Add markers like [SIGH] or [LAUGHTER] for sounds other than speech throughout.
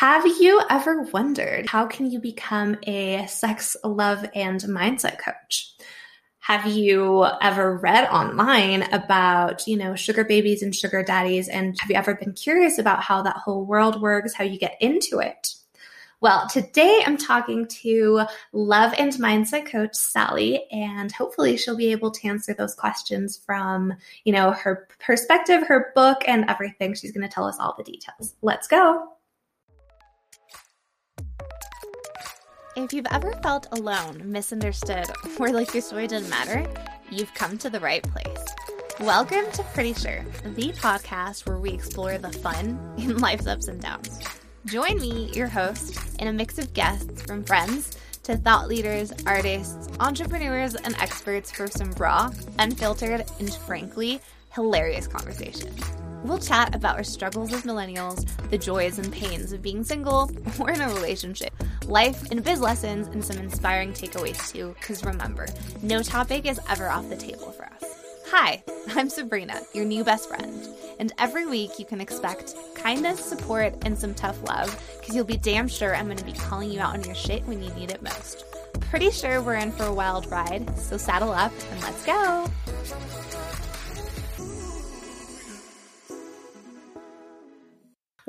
Have you ever wondered how can you become a sex, love, and mindset coach? Have you ever read online about, you know, sugar babies and sugar daddies? And have you ever been curious about how that whole world works, how you get into it? Well, today I'm talking to love and mindset coach Sally, and hopefully she'll be able to answer those questions from, you know, her perspective, her book, and everything. She's going to tell us all the details. Let's go. If you've ever felt alone, misunderstood, [LAUGHS] or like your story didn't matter, you've come to the right place. Welcome to Pretty Sure, the podcast where we explore the fun [LAUGHS] in life's ups and downs. Join me, your host, in a mix of guests from friends to thought leaders, artists, entrepreneurs, and experts for some raw, unfiltered, and frankly, hilarious conversation. We'll chat about our struggles as millennials, the joys and pains of being single [LAUGHS] or in a relationship, life and biz lessons, and some inspiring takeaways too, because remember, no topic is ever off the table for us. Hi, [LAUGHS] I'm Sabrina, your new best friend, and every week you can expect kindness, support, and some tough love, because you'll be damn sure I'm going to be calling you out on your shit when you need it most. Pretty sure we're in for a wild ride, so saddle up and let's go!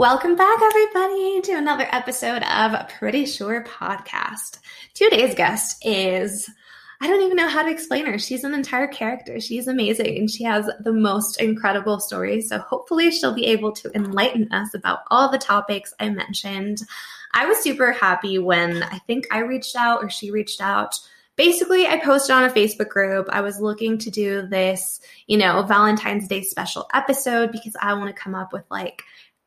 Welcome back, everybody, to another episode of Pretty Sure Podcast. Today's guest is, I don't even know how to explain her. She's an entire character. She's amazing and she has the most incredible story. So hopefully, she'll be able to enlighten us about all the topics I mentioned. I was super happy when I think I reached out or she reached out basically i posted on a facebook group i was looking to do this you know valentine's day special episode because i want to come up with like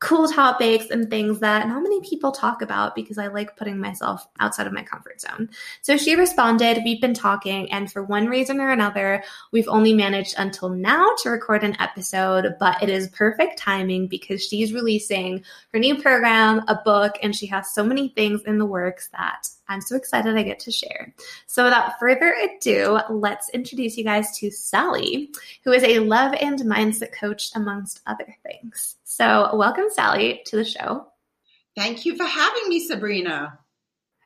cool topics and things that not many people talk about because I like putting myself outside of my comfort zone. So she responded, We've been talking, and for one reason or another, we've only managed until now to record an episode, but it is perfect timing because she's releasing her new program, a book, and she has so many things in the works that I'm so excited I get to share. So, without further ado, let's introduce you guys to Sally, who is a love and mindset coach, amongst other things. So, welcome, Sally, to the show. Thank you for having me, Sabrina.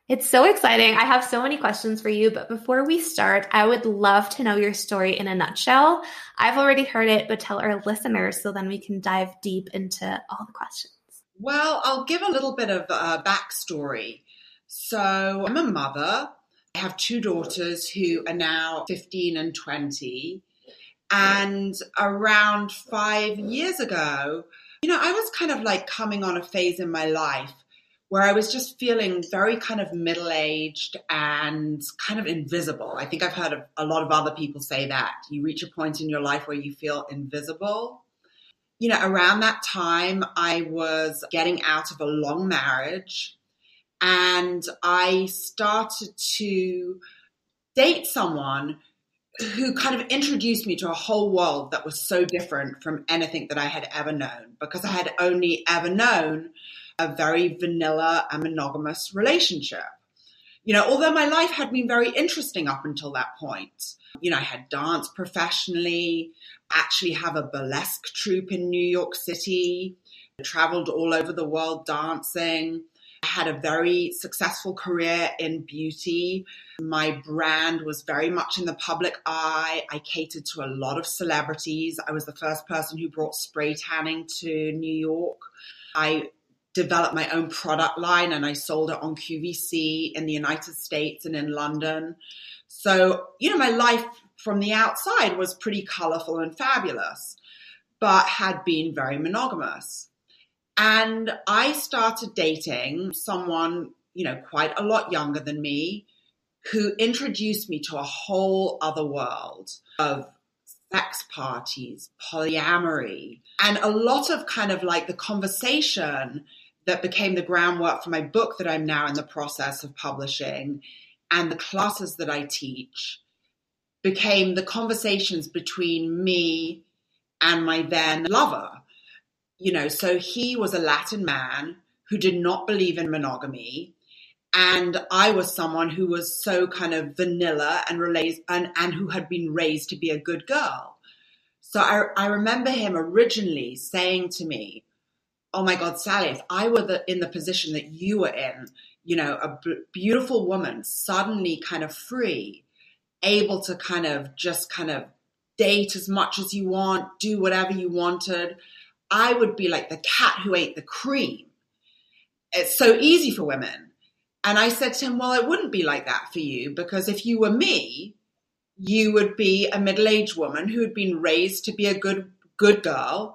It's so exciting. I have so many questions for you, but before we start, I would love to know your story in a nutshell. I've already heard it, but tell our listeners so then we can dive deep into all the questions. Well, I'll give a little bit of a backstory. So I'm a mother. I have two daughters who are now 15 and 20. And around five years ago, you know, I was kind of like coming on a phase in my life where I was just feeling very kind of middle aged and kind of invisible. I think I've heard a lot of other people say that. You reach a point in your life where you feel invisible. You know, around that time, I was getting out of a long marriage and I started to date someone who kind of introduced me to a whole world that was so different from anything that I had ever known because I had only ever known a very vanilla and monogamous relationship. You know, although my life had been very interesting up until that point. You know, I had danced professionally, actually have a burlesque troupe in New York City, traveled all over the world dancing. I had a very successful career in beauty. My brand was very much in the public eye. I catered to a lot of celebrities. I was the first person who brought spray tanning to New York. I developed my own product line and I sold it on QVC in the United States and in London. So, you know, my life from the outside was pretty colorful and fabulous, but had been very monogamous. And I started dating someone, you know, quite a lot younger than me who introduced me to a whole other world of sex parties, polyamory, and a lot of kind of like the conversation that became the groundwork for my book that I'm now in the process of publishing and the classes that I teach became the conversations between me and my then lover you know, so he was a Latin man who did not believe in monogamy. And I was someone who was so kind of vanilla and, relays, and, and who had been raised to be a good girl. So I, I remember him originally saying to me, oh my God, Sally, if I were the, in the position that you were in, you know, a b- beautiful woman, suddenly kind of free, able to kind of just kind of date as much as you want, do whatever you wanted. I would be like the cat who ate the cream. It's so easy for women. And I said to him, Well, it wouldn't be like that for you because if you were me, you would be a middle aged woman who had been raised to be a good, good girl,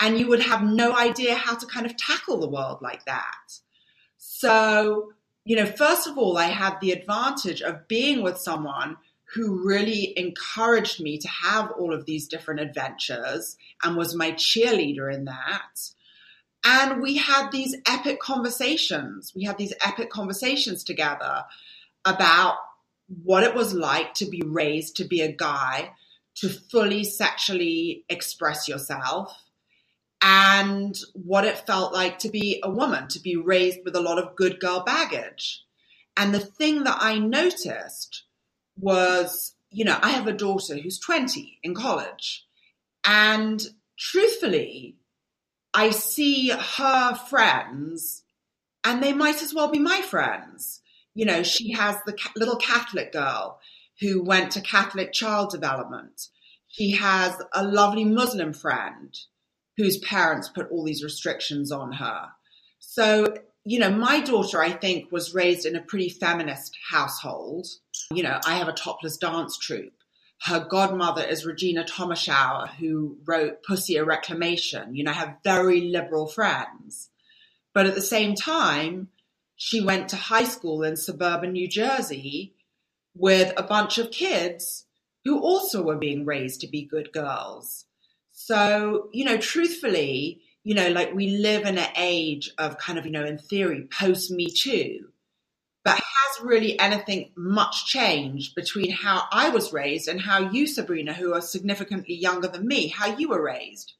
and you would have no idea how to kind of tackle the world like that. So, you know, first of all, I had the advantage of being with someone who really encouraged me to have all of these different adventures and was my cheerleader in that. And we had these epic conversations. We had these epic conversations together about what it was like to be raised to be a guy, to fully sexually express yourself, and what it felt like to be a woman, to be raised with a lot of good girl baggage. And the thing that I noticed was, you know, I have a daughter who's 20 in college. And truthfully, I see her friends and they might as well be my friends. You know, she has the little Catholic girl who went to Catholic child development. She has a lovely Muslim friend whose parents put all these restrictions on her. So, you know, my daughter, I think, was raised in a pretty feminist household. You know, I have a topless dance troupe her godmother is Regena Thomashauer, who wrote Pussy a Reclamation. You know, I have very liberal friends. But at the same time, she went to high school in suburban New Jersey with a bunch of kids who also were being raised to be good girls. So, you know, truthfully, you know, like we live in an age of kind of, you know, in theory, post Me Too. But has really anything much changed between how I was raised and how you, Sabrina, who are significantly younger than me, how you were raised?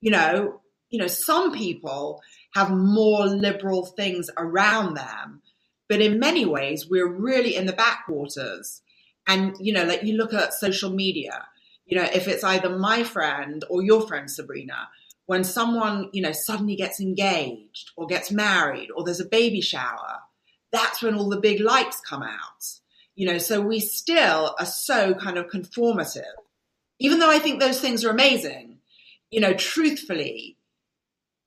You know, you know, some people have more liberal things around them, but in many ways, we're really in the backwaters. And, you know, like you look at social media, you know, if it's either my friend or your friend, Sabrina, when someone, you know, suddenly gets engaged or gets married or there's a baby shower, that's when all the big lights come out. You know, so we still are so kind of conformative. Even though I think those things are amazing, you know, truthfully,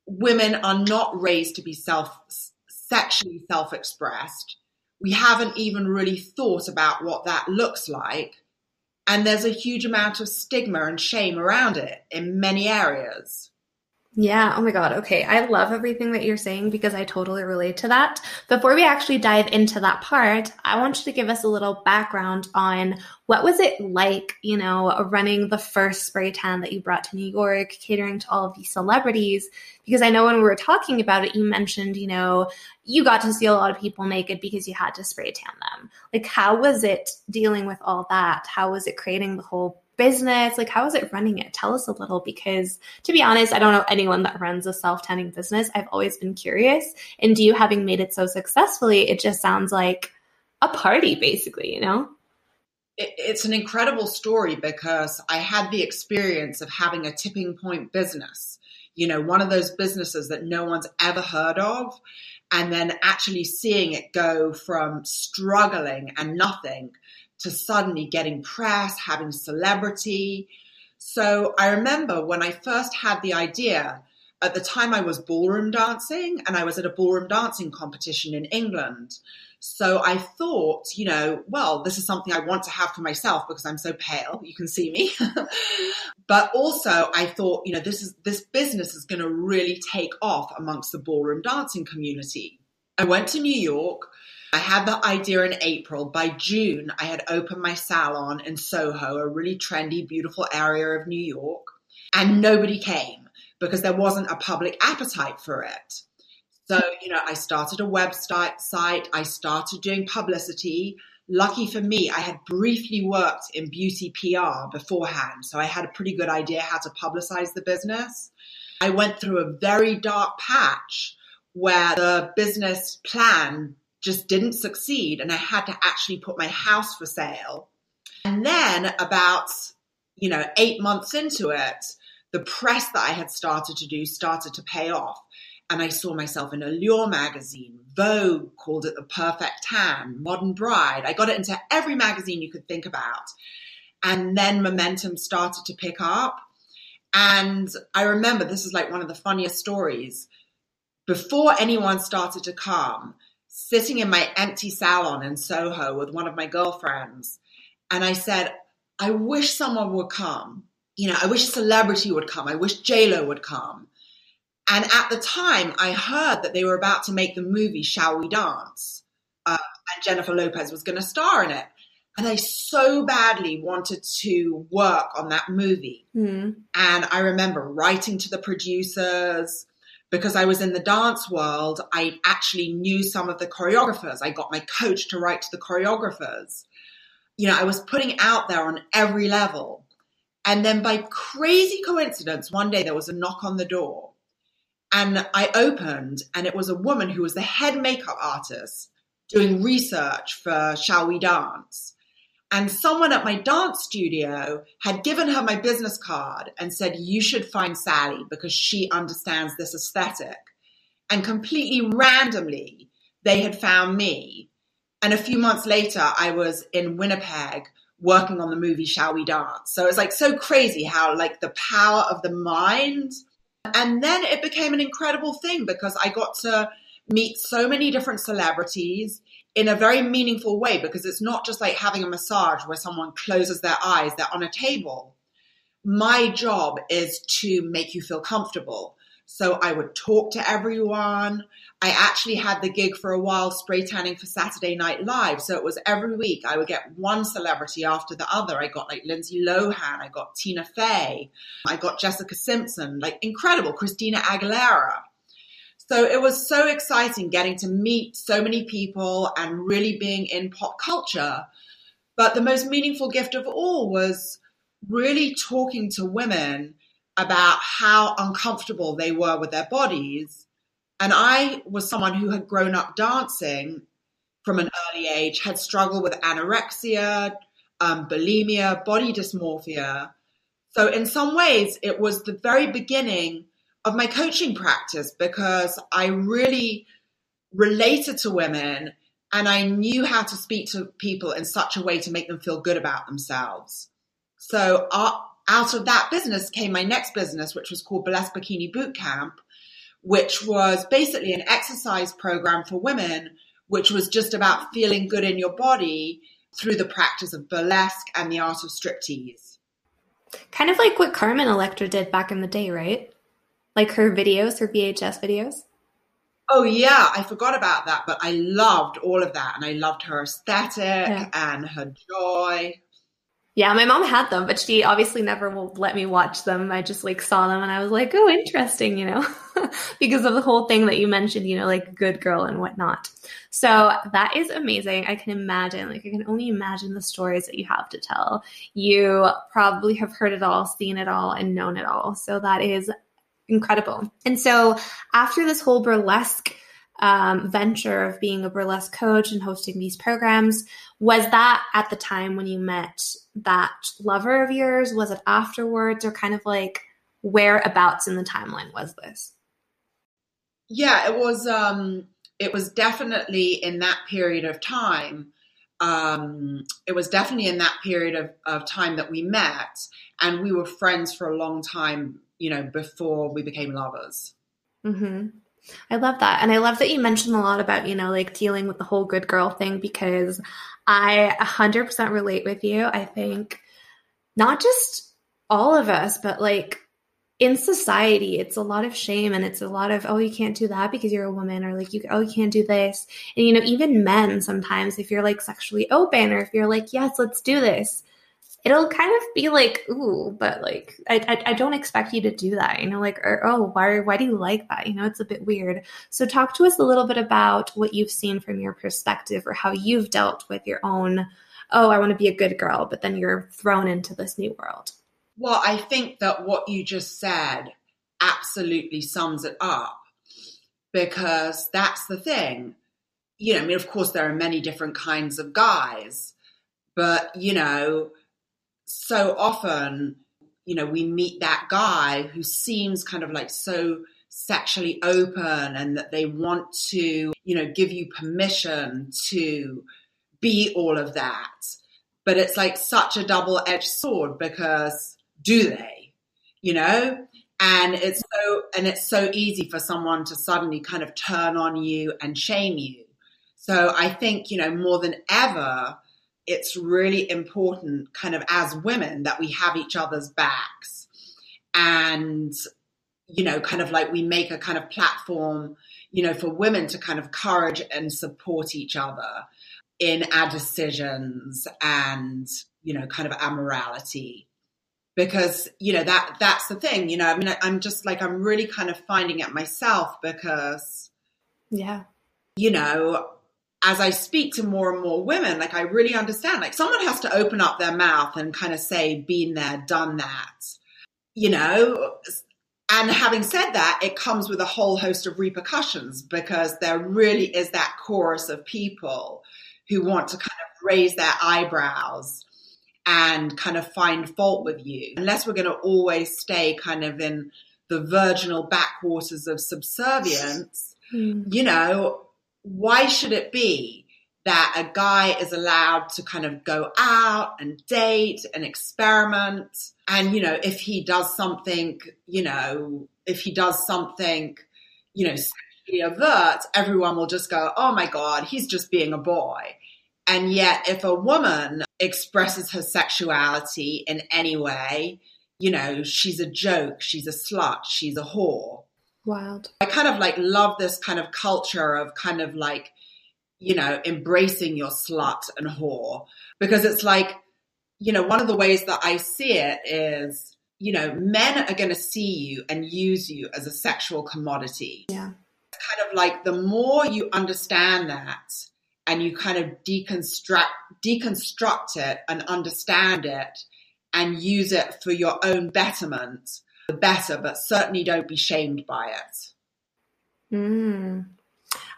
women are not raised to be self sexually self-expressed. We haven't even really thought about what that looks like. And there's a huge amount of stigma and shame around it in many areas. Yeah. Oh my God. Okay. I love everything that you're saying because I totally relate to that. Before we actually dive into that part, I want you to give us a little background on what was it like, you know, running the first spray tan that you brought to New York, catering to all of these celebrities? Because I know when we were talking about it, you mentioned, you know, you got to see a lot of people naked because you had to spray tan them. Like, how was it dealing with all that? How was it creating the whole business? Like, how is it running it? Tell us a little because, to be honest, I don't know anyone that runs a self tanning business. I've always been curious. And you having made it so successfully, it just sounds like a party, basically, you know? It's an incredible story because I had the experience of having a tipping point business, you know, one of those businesses that no one's ever heard of. And then actually seeing it go from struggling and nothing to suddenly getting press, having celebrity. So I remember when I first had the idea, at the time I was ballroom dancing and I was at a ballroom dancing competition in England. So I thought, you know, well, this is something I want to have for myself because I'm so pale. You can see me. [LAUGHS] but also I thought, you know, this is, this business is going to really take off amongst the ballroom dancing community. I went to New York. I had the idea in April. By June, I had opened my salon in Soho, a really trendy, beautiful area of New York, and nobody came because there wasn't a public appetite for it. So, you know, I started a website site, I started doing publicity. Lucky for me, I had briefly worked in beauty PR beforehand, so I had a pretty good idea how to publicize the business. I went through a very dark patch where the business plan just didn't succeed and I had to actually put my house for sale. And then about, you know, eight months into it, the press that I had started to do started to pay off. and I saw myself in Allure magazine. Vogue called it the perfect tan, Modern Bride. I got it into every magazine you could think about. And then momentum started to pick up. And I remember this is like one of the funniest stories. Before anyone started to come, sitting in my empty salon in Soho with one of my girlfriends, and I said, I wish someone would come. You know, I wish a celebrity would come. I wish JLo would come. And at the time, I heard that they were about to make the movie Shall We Dance? Uh, and Jennifer Lopez was going to star in it. And I so badly wanted to work on that movie. Mm. And I remember writing to the producers because I was in the dance world. I actually knew some of the choreographers. I got my coach to write to the choreographers. You know, I was putting out there on every level. And then by crazy coincidence, one day there was a knock on the door. And I opened, and it was a woman who was the head makeup artist doing research for Shall We Dance. And someone at my dance studio had given her my business card and said, You should find Sally because she understands this aesthetic. And completely randomly, they had found me. And a few months later, I was in Winnipeg working on the movie Shall We Dance. So it's like so crazy how, like, the power of the mind. And then it became an incredible thing because I got to meet so many different celebrities in a very meaningful way because it's not just like having a massage where someone closes their eyes, they're on a table. My job is to make you feel comfortable. So I would talk to everyone. I actually had the gig for a while spray tanning for Saturday Night Live. So it was every week I would get one celebrity after the other. I got like Lindsay Lohan, I got Tina Fey, I got Jessica Simpson, like incredible, Christina Aguilera. So it was so exciting getting to meet so many people and really being in pop culture. But the most meaningful gift of all was really talking to women about how uncomfortable they were with their bodies. And I was someone who had grown up dancing from an early age, had struggled with anorexia, um, bulimia, body dysmorphia. So, in some ways, it was the very beginning of my coaching practice because I really related to women and I knew how to speak to people in such a way to make them feel good about themselves. So uh, out of that business came my next business, which was called Burlesque Bikini Boot Camp, which was basically an exercise program for women, which was just about feeling good in your body through the practice of burlesque and the art of striptease. Kind of like what Carmen Electra did back in the day, right? Like her videos, her VHS videos? Oh yeah, I forgot about that, but I loved all of that and I loved her aesthetic yeah. and her joy. Yeah, my mom had them, but she obviously never will let me watch them. I just like saw them and I was like, oh, interesting, you know, [LAUGHS] because of the whole thing that you mentioned, you know, like good girl and whatnot. So that is amazing. I can imagine, like, I can only imagine the stories that you have to tell. You probably have heard it all, seen it all, and known it all. So that is incredible. And so after this whole burlesque um, venture of being a burlesque coach and hosting these programs, was that at the time when you met that lover of yours? Was it afterwards, or kind of like whereabouts in the timeline was this? Yeah, it was. Um, it was definitely in that period of time. Um, it was definitely in that period of, of time that we met, and we were friends for a long time you know, before we became lovers. Mm-hmm. I love that. And I love that you mentioned a lot about, you know, like dealing with the whole good girl thing because I 100% relate with you. I think not just all of us, but like in society, it's a lot of shame and it's a lot of, oh, you can't do that because you're a woman, or like, you, oh, you can't do this. And, you know, even men sometimes, if you're like sexually open or if you're like, yes, let's do this, it'll kind of be like, ooh, but like, I, I, I, don't expect you to do that, you know, like, or, oh, why, why do you like that? You know, it's a bit weird. So talk to us a little bit about what you've seen from your perspective or how you've dealt with your own, oh, I want to be a good girl, but then you're thrown into this new world. Well, I think that what you just said absolutely sums it up because that's the thing. You know, I mean, of course, there are many different kinds of guys, but, you know, so often, you know, we meet that guy who seems kind of like so sexually open and that they want to, you know, give you permission to be all of that. But it's like such a double edged sword because do they? You know? And it's so and it's so easy for someone to suddenly kind of turn on you and shame you. So I think, you know, more than ever, it's really important kind of as women that we have each other's backs. And you know kind of like we make a kind of platform you know for women to kind of courage and support each other in our decisions and you know kind of our morality. Because you know that that's the thing you know i mean i'm just like i'm really kind of finding it myself because yeah. you know as i speak to more and more women like i really understand like someone has to open up their mouth and kind of say been there done that you know and having said that, it comes with a whole host of repercussions because there really is that chorus of people who want to kind of raise their eyebrows and kind of find fault with you. Unless we're going to always stay kind of in the virginal backwaters of subservience, mm. you know, why should it be that a guy is allowed to kind of go out and date and experiment? And, you know, if he does something, you know, if he does something, you know, sexually avert, everyone will just go, oh my God, he's just being a boy. And yet, if a woman expresses her sexuality in any way, you know, she's a joke, she's a slut, she's a whore. Wild. I kind of like love this kind of culture of kind of like, you know, embracing your slut and whore because it's like, you know, one of the ways that I see it is, you know, men are going to see you and use you as a sexual commodity. Yeah. kind of like the more you understand that, and you kind of deconstruct deconstruct it and understand it and use it for your own betterment, the better, but certainly don't be shamed by it. Mm.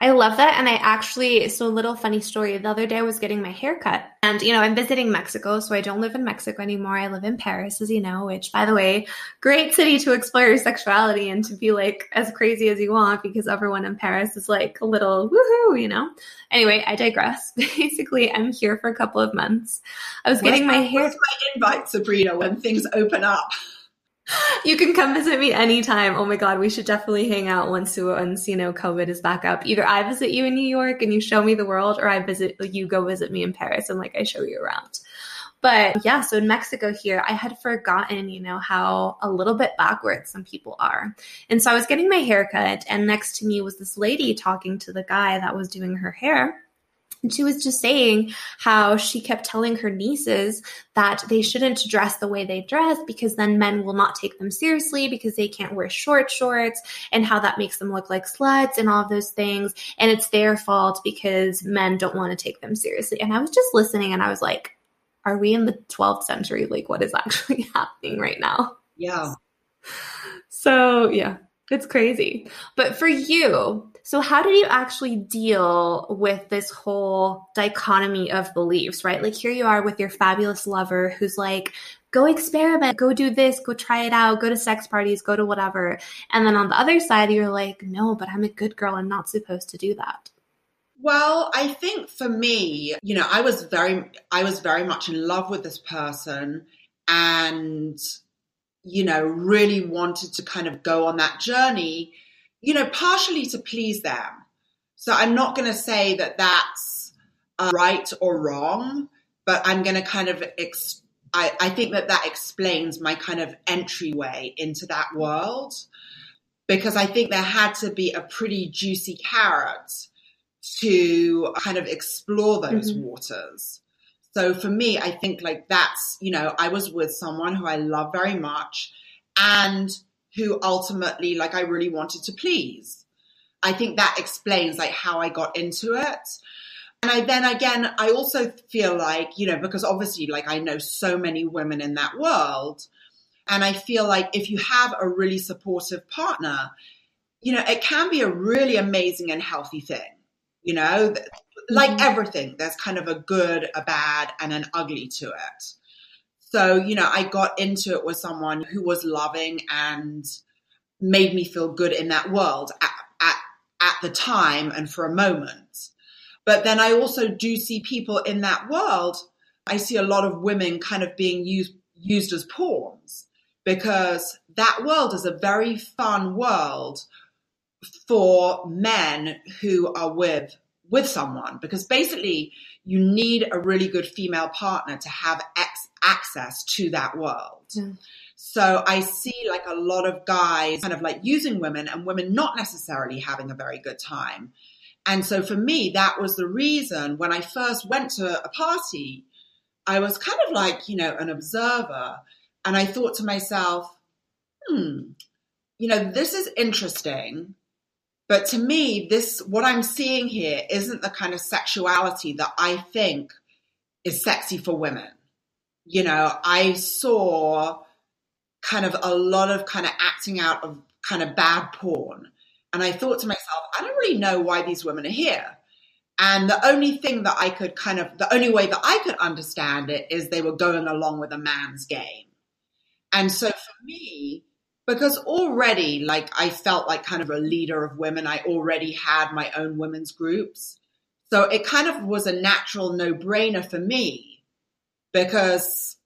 I love that. And I actually, so a little funny story. The other day I was getting my hair cut and, you know, I'm visiting Mexico. So I don't live in Mexico anymore. I live in Paris, as you know, which by the way, great city to explore your sexuality and to be like as crazy as you want because everyone in Paris is like a little woohoo, you know? Anyway, I digress. [LAUGHS] Basically, I'm here for a couple of months. I was getting my, my hair. What's my invite, Sabrina, when things open up? [LAUGHS] you can come visit me anytime. Oh my God, we should definitely hang out once once you know COVID is back up. Either I visit you in New York and you show me the world, or I visit you go visit me in Paris and like I show you around. But yeah, so in Mexico here, I had forgotten, you know, how a little bit backwards some people are. And so I was getting my hair cut, and next to me was this lady talking to the guy that was doing her hair. And she was just saying how she kept telling her nieces that they shouldn't dress the way they dress because then men will not take them seriously because they can't wear short shorts and how that makes them look like sluts and all of those things. And it's their fault because men don't want to take them seriously. And I was just listening and I was like, are we in the 12th century? Like, what is actually [LAUGHS] happening right now? Yeah. So, yeah, it's crazy. But for you, so, how did you actually deal with this whole dichotomy of beliefs, right? Like, here you are with your fabulous lover who's like, go experiment, go do this, go try it out, go to sex parties, go to whatever. And then on the other side, you're like, no, but I'm a good girl. I'm not supposed to do that. Well, I think for me, you know, I was very, I was very much in love with this person and, you know, really wanted to kind of go on that journey you know, partially to please them. So I'm not going to say that that's uh, right or wrong, but I'm going to kind of, ex- I, I think that that explains my kind of entryway into that world because I think there had to be a pretty juicy carrot to kind of explore those mm-hmm. waters. So for me, I think like that's, you know, I was with someone who I love very much and who ultimately like I really wanted to please. I think that explains like how I got into it. And I then again, I also feel like, you know, because obviously like I know so many women in that world. And I feel like if you have a really supportive partner, you know, it can be a really amazing and healthy thing. You know, like mm-hmm. everything, there's kind of a good, a bad, and an ugly to it. So, you know, I got into it with someone who was loving and made me feel good in that world at, at, at the time and for a moment. But then I also do see people in that world. I see a lot of women kind of being used, used as pawns because that world is a very fun world for men who are with with someone because basically you need a really good female partner to have ex- access to that world. Yeah. So I see like a lot of guys kind of like using women and women not necessarily having a very good time. And so for me, that was the reason when I first went to a party, I was kind of like, you know, an observer. And I thought to myself, hmm, you know, this is interesting but to me, this, what I'm seeing here isn't the kind of sexuality that I think is sexy for women. You know, I saw kind of a lot of kind of acting out of kind of bad porn. And I thought to myself, I don't really know why these women are here. And the only thing that I could kind of, the only way that I could understand it is they were going along with a man's game. And so for me, because already like I felt like kind of a leader of women. I already had my own women's groups. So it kind of was a natural no brainer for me because,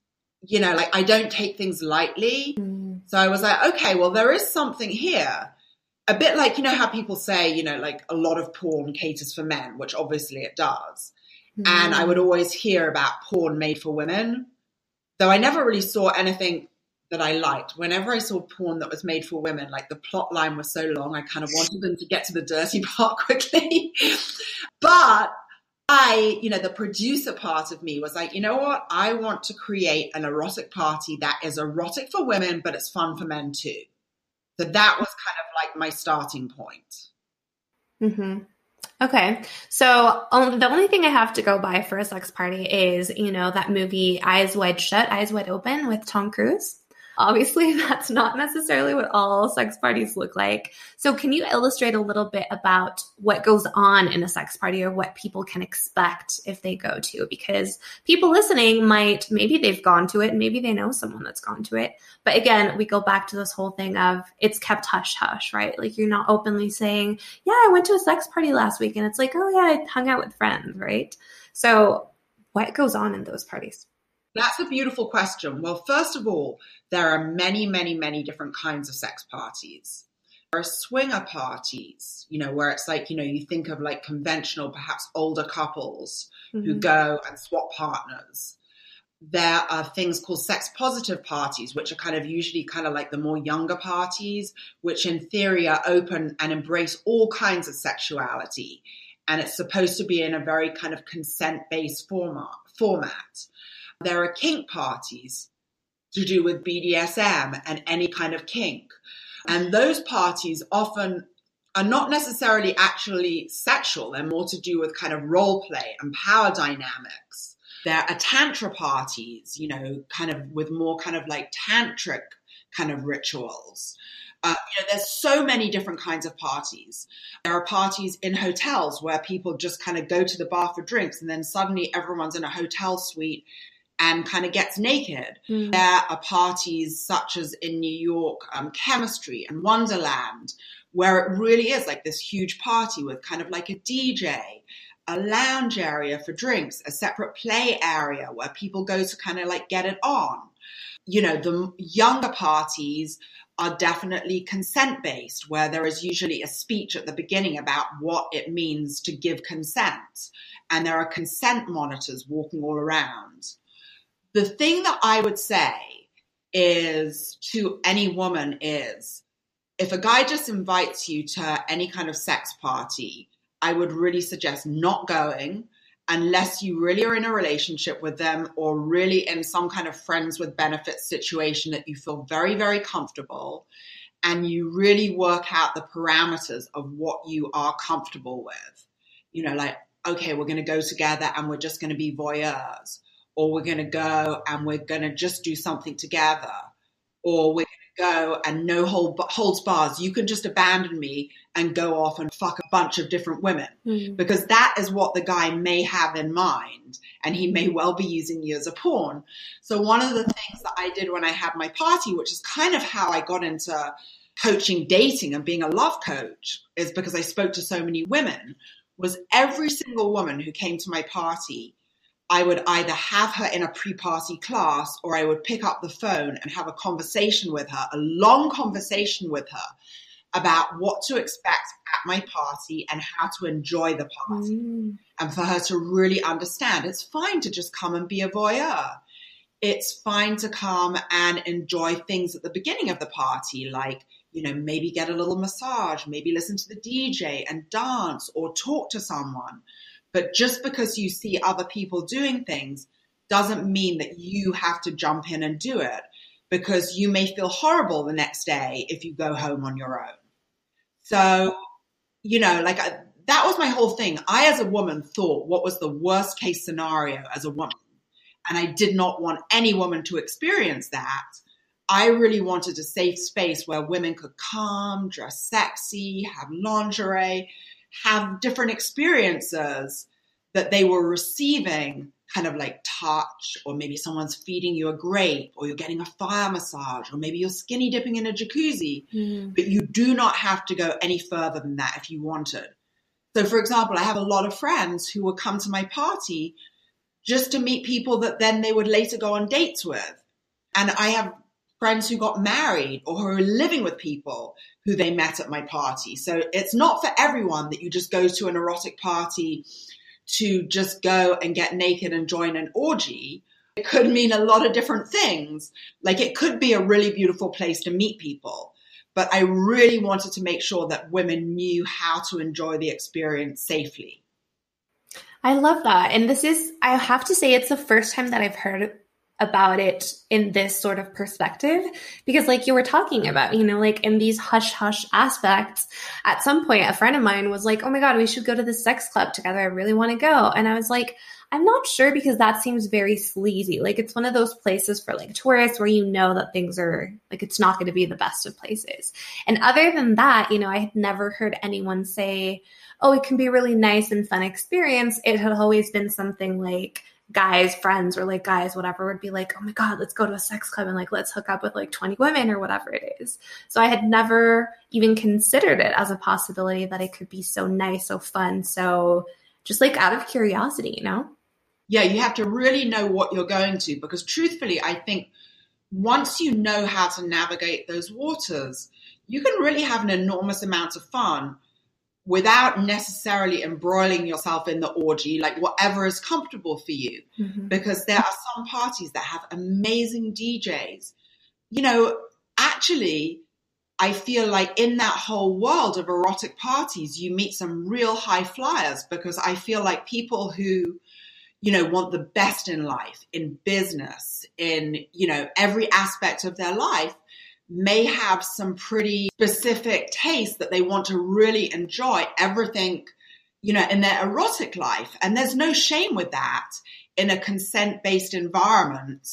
you know, like I don't take things lightly. Mm. So I was like, okay, well, there is something here. A bit like, you know, how people say, you know, like a lot of porn caters for men, which obviously it does. Mm. And I would always hear about porn made for women, though I never really saw anything that I liked. Whenever I saw porn that was made for women, like the plot line was so long, I kind of wanted them to get to the dirty [LAUGHS] part quickly. but I, you know, the producer part of me was like, you know what? I want to create an erotic party that is erotic for women, but it's fun for men too. So that was kind of like my starting point. Mm-hmm. Okay, so um, the only thing I have to go by for a sex party is, you know, that movie Eyes Wide Shut, Eyes Wide Open with Tom Cruise. Obviously, [LAUGHS] that's not necessarily what all sex parties look like. So, can you illustrate a little bit about what goes on in a sex party or what people can expect if they go to? Because people listening might, maybe they've gone to it, maybe they know someone that's gone to it. But again, we go back to this whole thing of it's kept hush hush, right? Like you're not openly saying, Yeah, I went to a sex party last week. And it's like, Oh, yeah, I hung out with friends, right? So, what goes on in those parties? That's a beautiful question. Well, first of all, there are many, many, many different kinds of sex parties. There are swinger parties, you know, where it's like, you know, you think of like conventional, perhaps older couples mm-hmm. who go and swap partners. There are things called sex positive parties, which are kind of usually kind of like the more younger parties, which in theory are open and embrace all kinds of sexuality. And it's supposed to be in a very kind of consent based format. format. There are kink parties to do with BDSM and any kind of kink. And those parties often are not necessarily actually sexual. They're more to do with kind of role play and power dynamics. There are tantra parties, you know, kind of with more kind of like tantric kind of rituals. Uh, you know, there's so many different kinds of parties. There are parties in hotels where people just kind of go to the bar for drinks and then suddenly everyone's in a hotel suite and kind of gets naked. Mm. There are parties such as in New York, um, Chemistry and Wonderland, where it really is like this huge party with kind of like a DJ, a lounge area for drinks, a separate play area where people go to kind of like get it on. You know, the younger parties are definitely consent based, where there is usually a speech at the beginning about what it means to give consent. And there are consent monitors walking all around the thing that I would say is to any woman is if a guy just invites you to any kind of sex party, I would really suggest not going unless you really are in a relationship with them or really in some kind of friends with benefits situation that you feel very, very comfortable and you really work out the parameters of what you are comfortable with. You know, like, okay, we're going to go together and we're just going to be voyeurs or we're going to go and we're going to just do something together, or we're going to go and no hold, holds bars. You can just abandon me and go off and fuck a bunch of different women mm. because that is what the guy may have in mind and he may well be using you as a pawn. So one of the things that I did when I had my party, which is kind of how I got into coaching dating and being a love coach is because I spoke to so many women was every single woman who came to my party I would either have her in a pre party class or I would pick up the phone and have a conversation with her, a long conversation with her about what to expect at my party and how to enjoy the party. Mm. And for her to really understand it's fine to just come and be a voyeur. It's fine to come and enjoy things at the beginning of the party, like, you know, maybe get a little massage, maybe listen to the DJ and dance or talk to someone. But just because you see other people doing things doesn't mean that you have to jump in and do it because you may feel horrible the next day if you go home on your own. So, you know, like I, that was my whole thing. I, as a woman, thought what was the worst case scenario as a woman. And I did not want any woman to experience that. I really wanted a safe space where women could come, dress sexy, have lingerie, have different experiences that they were receiving kind of like touch or maybe someone's feeding you a grape or you're getting a fire massage or maybe you're skinny dipping in a jacuzzi. Mm. but you do not have to go any further than that if you wanted. So for example i have a lot of friends who would come to my party just to meet people that then they would later go on dates with. And i have friends who got married or who are living with people who they met at my party. So it's not for everyone that you just go to an erotic party to just go and get naked and join an orgy. It could mean a lot of different things. Like it could be a really beautiful place to meet people. But I really wanted to make sure that women knew how to enjoy the experience safely. I love that. And this is, I have to say, it's the first time that I've heard about it in this sort of perspective. Because like you were talking about you know like in these hush hush aspects at some point a friend of mine was like oh my god we should go to the sex club together. I really want to go. And i was like i'm not sure because that seems very sleazy. Like it's one of those places for like tourists where you know that things are like it's not going to be the best of places. And other than that you know i had never heard anyone say oh it can be a really nice and fun experience. It had always been something like guys, friends, or like guys, whatever, would be like, oh my God, let's go to a sex club and like let's hook up with like 20 women or whatever it is. So I had never even considered it as a possibility that it could be so nice, so fun, so just like out of curiosity, you know? Yeah, you have to really know what you're going to because truthfully, I think once you know how to navigate those waters, you can really have an enormous amount of fun without necessarily embroiling yourself in the orgy, like whatever is comfortable for you. Mm-hmm. Because there are some parties that have amazing DJs. You know, actually, I feel like in that whole world of erotic parties, you meet some real high flyers because I feel like people who, you know, want the best in life, in business, in, you know, every aspect of their life may have some pretty specific tastes that they want to really enjoy everything, you know, in their erotic life. And there's no shame with that in a consent based environment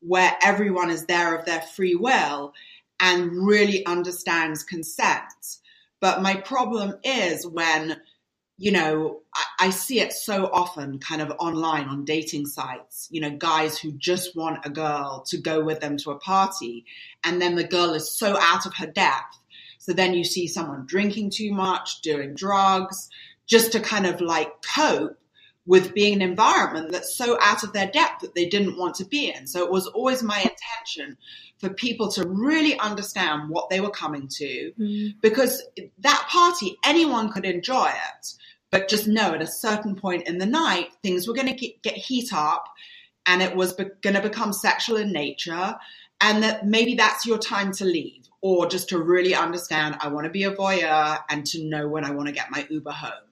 where everyone is there of their free will and really understands consent. But my problem is when you know, I, I, see it so often kind of online on dating sites, you know, guys who just want a girl to go with them to a party. And then the girl is so out of her depth. So then you see someone drinking too much, doing drugs, just to kind of like cope with being an environment that's so out of their depth that they didn't want to be in. So it was always my intention for people to really understand what they were coming to mm. because that party, anyone could enjoy it. But just know at a certain point in the night, things were going to get heat up and it was be- going to become sexual in nature. And that maybe that's your time to leave or just to really understand I want to be a voyeur and to know when I want to get my Uber home.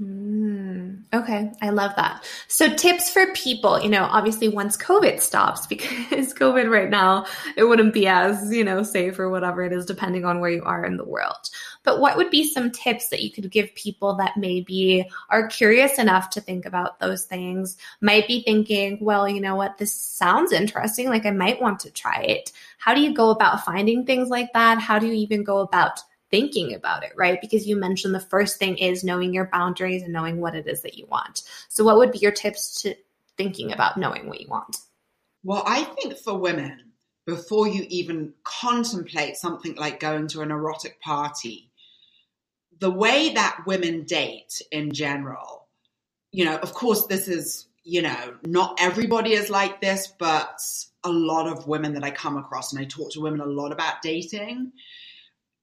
Mm, okay, I love that. So, tips for people, you know, obviously once COVID stops, [LAUGHS] because COVID right now, it wouldn't be as, you know, safe or whatever it is, depending on where you are in the world. But what would be some tips that you could give people that maybe are curious enough to think about those things, might be thinking, well, you know what, this sounds interesting, like I might want to try it. How do you go about finding things like that? How do you even go about thinking about it, right? Because you mentioned the first thing is knowing your boundaries and knowing what it is that you want. So, what would be your tips to thinking about knowing what you want? Well, I think for women, before you even contemplate something like going to an erotic party, the way that women date in general, you know, of course, this is, you know, not everybody is like this, but a lot of women that I come across, and I talk to women a lot about dating.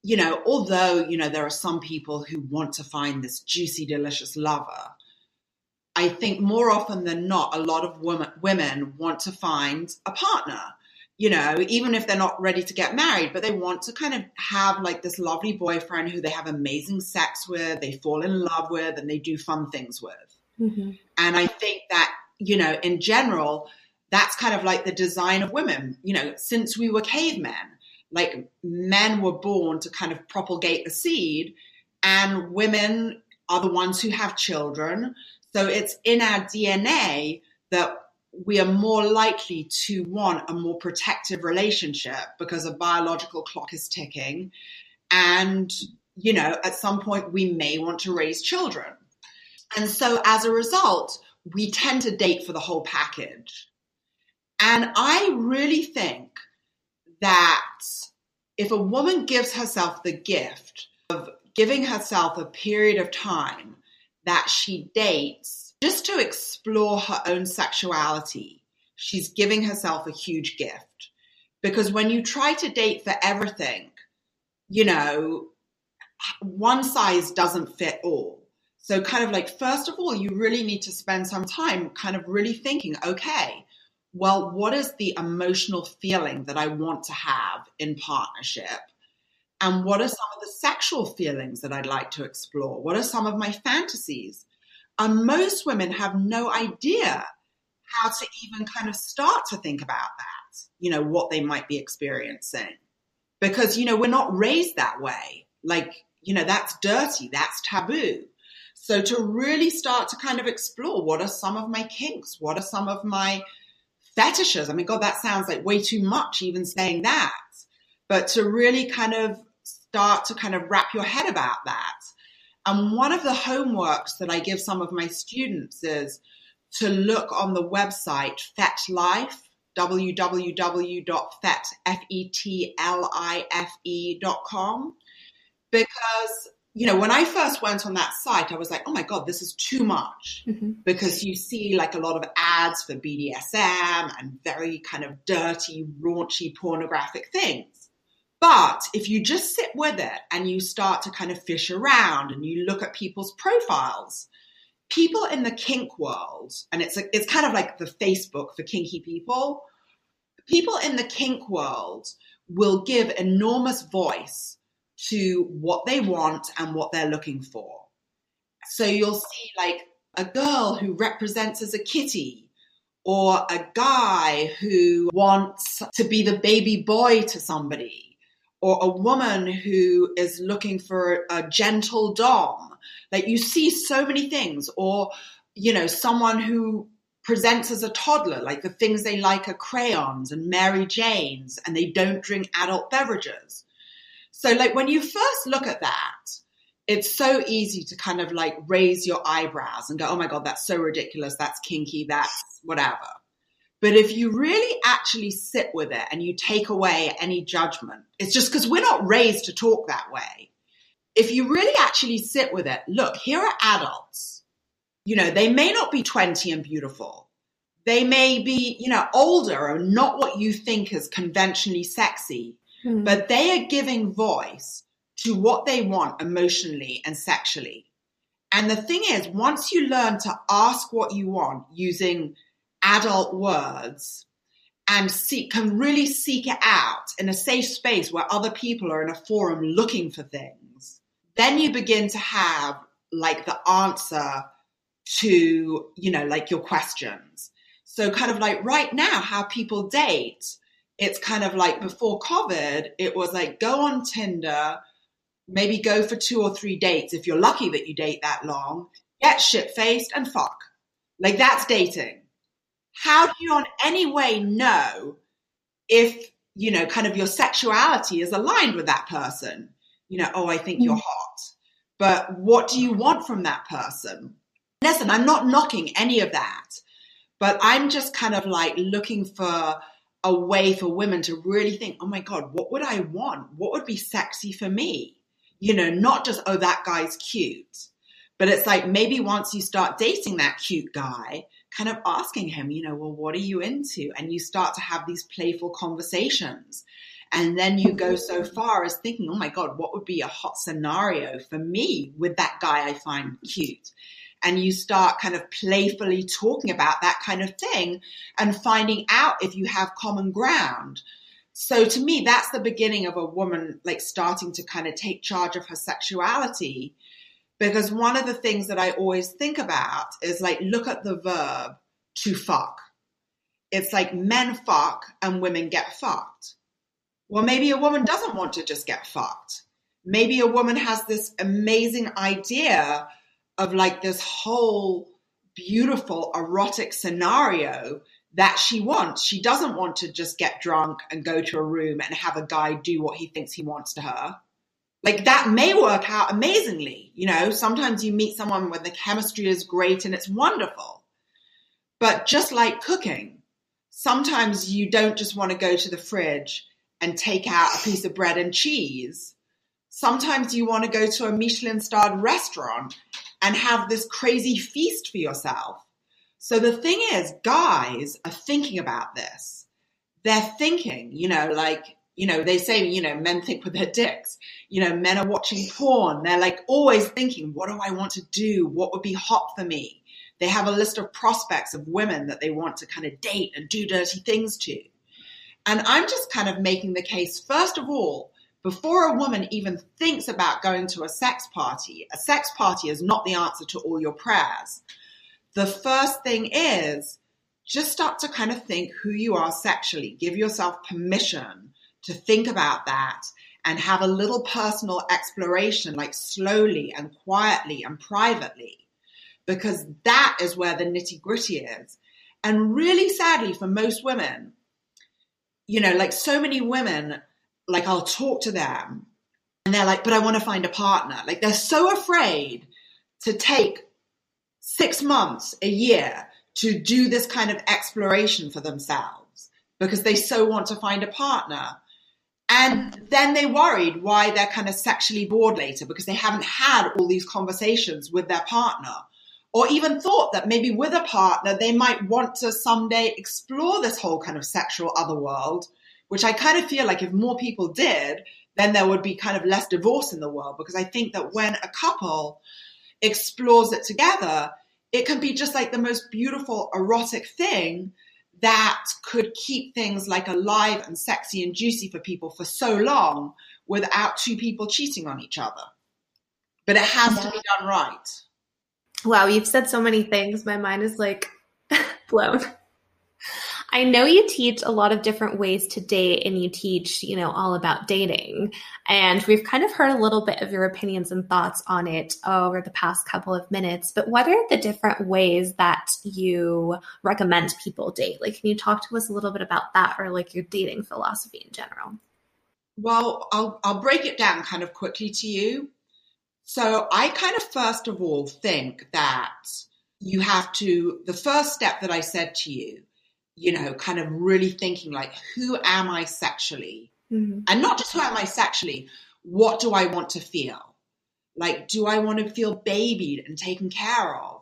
You know, although, you know, there are some people who want to find this juicy, delicious lover, I think more often than not, a lot of women, women want to find a partner you know, even if they're not ready to get married, but they want to kind of have like this lovely boyfriend who they have amazing sex with, they fall in love with, and they do fun things with. Mm-hmm. And I think that, you know, in general, that's kind of like the design of women. You know, since we were cavemen, like men were born to kind of propagate the seed, and women are the ones who have children. So it's in our DNA that we are more likely to want a more protective relationship because a biological clock is ticking. And, you know, at some point we may want to raise children. And so as a result, we tend to date for the whole package. And I really think that if a woman gives herself the gift of giving herself a period of time that she dates just to explore her own sexuality, she's giving herself a huge gift. Because when you try to date for everything, you know, one size doesn't fit all. So, kind of like, first of all, you really need to spend some time kind of really thinking, okay, well, what is the emotional feeling that I want to have in partnership? And what are some of the sexual feelings that I'd like to explore? What are some of my fantasies? And most women have no idea how to even kind of start to think about that, you know, what they might be experiencing. Because, you know, we're not raised that way. Like, you know, that's dirty, that's taboo. So to really start to kind of explore what are some of my kinks? What are some of my fetishes? I mean, God, that sounds like way too much even saying that. But to really kind of start to kind of wrap your head about that and one of the homeworks that I give some of my students is to look on the website FetLife, www.fetlife.com. Because, you know, when I first went on that site, I was like, oh my God, this is too much. Mm-hmm. Because you see like a lot of ads for BDSM and very kind of dirty, raunchy, pornographic things. But if you just sit with it and you start to kind of fish around and you look at people's profiles, people in the kink world, and it's a, it's kind of like the Facebook for kinky people. People in the kink world will give enormous voice to what they want and what they're looking for. So you'll see like a girl who represents as a kitty or a guy who wants to be the baby boy to somebody or a woman who is looking for a gentle dom. Like you see so many things, or, you know, someone who presents as a toddler, like the things they like are crayons and Mary Janes, and they don't drink adult beverages. So, like, when you first look at that, it's so easy to kind of like raise your eyebrows and go, oh my God, that's so ridiculous. That's kinky. That's whatever. But if you really actually sit with it and you take away any judgment, it's just because we're not raised to talk that way. If you really actually sit with it, look, here are adults. You know, they may not be 20 and beautiful. They may be, you know, older and not what you think is conventionally sexy, mm-hmm. but they are giving voice to what they want emotionally and sexually. And the thing is, once you learn to ask what you want using adult words and seek, can really seek it out in a safe space where other people are in a forum looking for things, then you begin to have like the answer to, you know, like your questions. So kind of like right now, how people date, it's kind of like before COVID, it was like go on Tinder, maybe go for two or three dates if you're lucky that you date that long, get shit faced and fuck. Like that's dating how do you on any way know if, you know, kind of your sexuality is aligned with that person? You know, oh, I think you're mm. hot. But what do you want from that person? Listen, I'm not knocking any of that, but I'm just kind of like looking for a way for women to really think, oh my God, what would I want? What would be sexy for me? You know, not just, oh, that guy's cute. But it's like maybe once you start dating that cute guy, kind of asking him, you know, well, what are you into? And you start to have these playful conversations. And then you go so far as thinking, oh my God, what would be a hot scenario for me with that guy I find cute? And you start kind of playfully talking about that kind of thing and finding out if you have common ground. So to me, that's the beginning of a woman like starting to kind of take charge of her sexuality. Because one of the things that I always think about is like, look at the verb to fuck. It's like men fuck and women get fucked. Well, maybe a woman doesn't want to just get fucked. Maybe a woman has this amazing idea of like this whole beautiful erotic scenario that she wants. She doesn't want to just get drunk and go to a room and have a guy do what he thinks he wants to her. Like that may work out amazingly. You know, sometimes you meet someone where the chemistry is great and it's wonderful. But just like cooking, sometimes you don't just want to go to the fridge and take out a piece of bread and cheese. Sometimes you want to go to a Michelin starred restaurant and have this crazy feast for yourself. So the thing is, guys are thinking about this. They're thinking, you know, like, you know, they say, you know, men think with their dicks. You know, men are watching porn. They're like always thinking, what do I want to do? What would be hot for me? They have a list of prospects of women that they want to kind of date and do dirty things to. And I'm just kind of making the case, first of all, before a woman even thinks about going to a sex party, a sex party is not the answer to all your prayers. The first thing is just start to kind of think who you are sexually. Give yourself permission to think about that and have a little personal exploration, like slowly and quietly and privately, because that is where the nitty gritty is. And really sadly, for most women, you know, like so many women, like I'll talk to them and they're like, but I want to find a partner. Like they're so afraid to take six months, a year to do this kind of exploration for themselves because they so want to find a partner. And then they worried why they're kind of sexually bored later because they haven't had all these conversations with their partner or even thought that maybe with a partner they might want to someday explore this whole kind of sexual other world, which I kind of feel like if more people did, then there would be kind of less divorce in the world because I think that when a couple explores it together, it can be just like the most beautiful erotic thing that could keep things like alive and sexy and juicy for people for so long without two people cheating on each other. But it has yeah. to be done right. Wow, you've said so many things. My mind is like [LAUGHS] blown. I know you teach a lot of different ways to date and you teach, you know, all about dating. And we've kind of heard a little bit of your opinions and thoughts on it over the past couple of minutes. But what are the different ways that you recommend people date? Like, can you talk to us a little bit about that or like your dating philosophy in general? Well, I'll, I'll break it down kind of quickly to you. So I kind of first of all think that you have to, the first step that I said to you, you know, kind of really thinking like, who am I sexually? Mm-hmm. And not just who am I sexually, what do I want to feel? Like, do I want to feel babied and taken care of?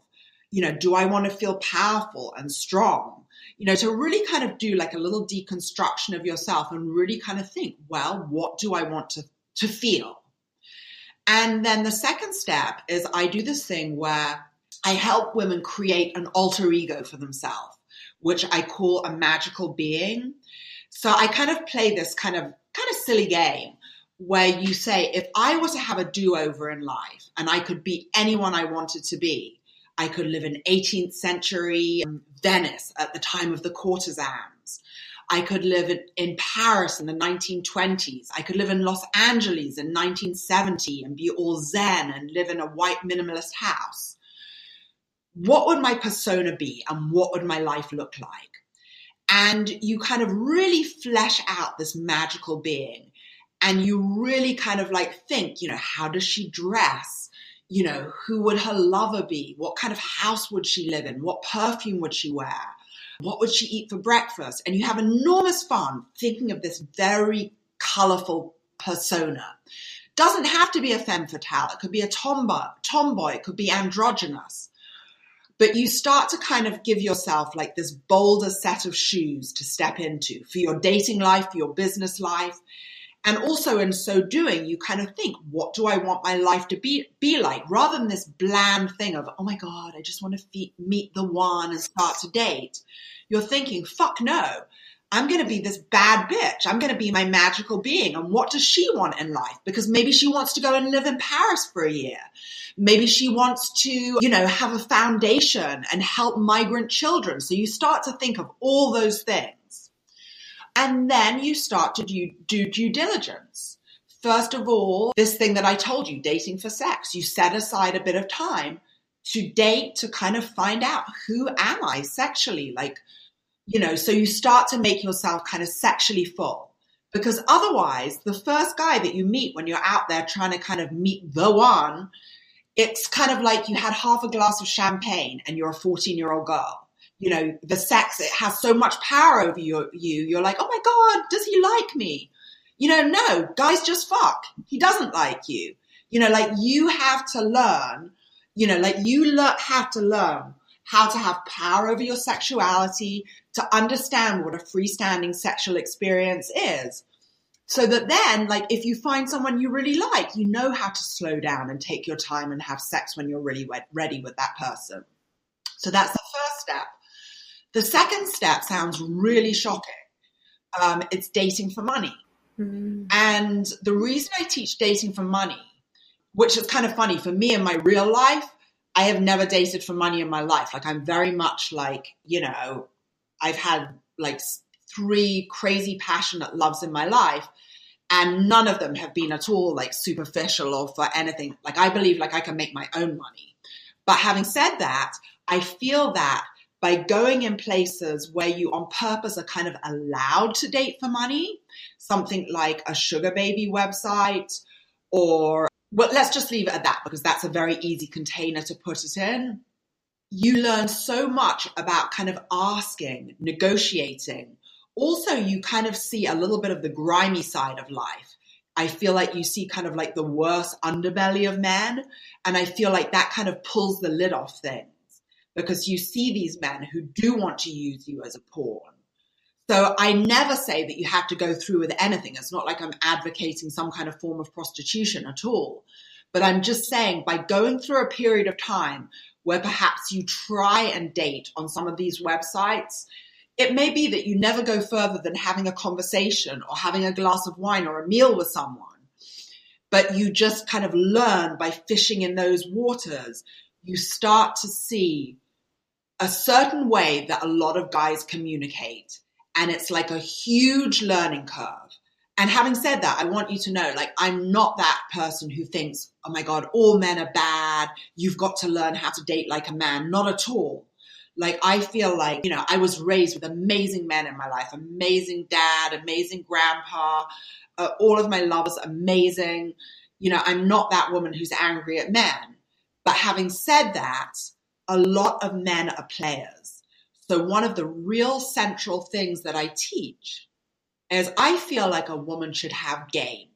You know, do I want to feel powerful and strong? You know, to really kind of do like a little deconstruction of yourself and really kind of think, well, what do I want to, to feel? And then the second step is I do this thing where I help women create an alter ego for themselves, which I call a magical being. So I kind of play this kind of kind of silly game where you say, if I were to have a do-over in life and I could be anyone I wanted to be, I could live in 18th century um, Venice at the time of the courtesans. I could live in, in Paris in the 1920s. I could live in Los Angeles in 1970 and be all zen and live in a white minimalist house. What would my persona be and what would my life look like? And you kind of really flesh out this magical being and you really kind of like think, you know, how does she dress? You know, who would her lover be? What kind of house would she live in? What perfume would she wear? What would she eat for breakfast? And you have enormous fun thinking of this very colorful persona. Doesn't have to be a femme fatale. It could be a tomboy. It could be androgynous. But you start to kind of give yourself like this bolder set of shoes to step into for your dating life, for your business life. And also in so doing, you kind of think, what do I want my life to be, be like? Rather than this bland thing of, oh my God, I just want to fe- meet the one and start to date. You're thinking, fuck no. I'm going to be this bad bitch. I'm going to be my magical being. And what does she want in life? Because maybe she wants to go and live in Paris for a year. Maybe she wants to, you know, have a foundation and help migrant children. So you start to think of all those things. And then you start to do, do due diligence. First of all, this thing that I told you, dating for sex, you set aside a bit of time to date to kind of find out who am I sexually? Like, you know, so you start to make yourself kind of sexually full. Because otherwise, the first guy that you meet when you're out there trying to kind of meet the one, it's kind of like you had half a glass of champagne and you're a 14 year old girl. You know, the sex, it has so much power over you. You're like, oh my God, does he like me? You know, no, guys just fuck. He doesn't like you. You know, like you have to learn, you know, like you le- have to learn how to have power over your sexuality, to understand what a freestanding sexual experience is. So that then, like, if you find someone you really like, you know how to slow down and take your time and have sex when you're really ready with that person. So that's the first step. The second step sounds really shocking. Um, it's dating for money. Mm. And the reason I teach dating for money, which is kind of funny for me in my real life, I have never dated for money in my life. Like I'm very much like, you know, I've had like three crazy passionate loves in my life and none of them have been at all like superficial or for anything. Like I believe like I can make my own money. But having said that, I feel that by going in places where you on purpose are kind of allowed to date for money, something like a sugar baby website or well, let's just leave it at that because that's a very easy container to put it in. You learn so much about kind of asking, negotiating. Also, you kind of see a little bit of the grimy side of life. I feel like you see kind of like the worst underbelly of men. And I feel like that kind of pulls the lid off things because you see these men who do want to use you as a pawn so I never say that you have to go through with anything. It's not like I'm advocating some kind of form of prostitution at all. But I'm just saying by going through a period of time where perhaps you try and date on some of these websites, it may be that you never go further than having a conversation or having a glass of wine or a meal with someone. But you just kind of learn by fishing in those waters. You start to see a certain way that a lot of guys communicate and it's like a huge learning curve. And having said that, I want you to know, like, I'm not that person who thinks, oh my God, all men are bad. You've got to learn how to date like a man. Not at all. Like, I feel like, you know, I was raised with amazing men in my life, amazing dad, amazing grandpa, uh, all of my lovers, amazing. You know, I'm not that woman who's angry at men. But having said that, a lot of men are players so one of the real central things that I teach is I feel like a woman should have game.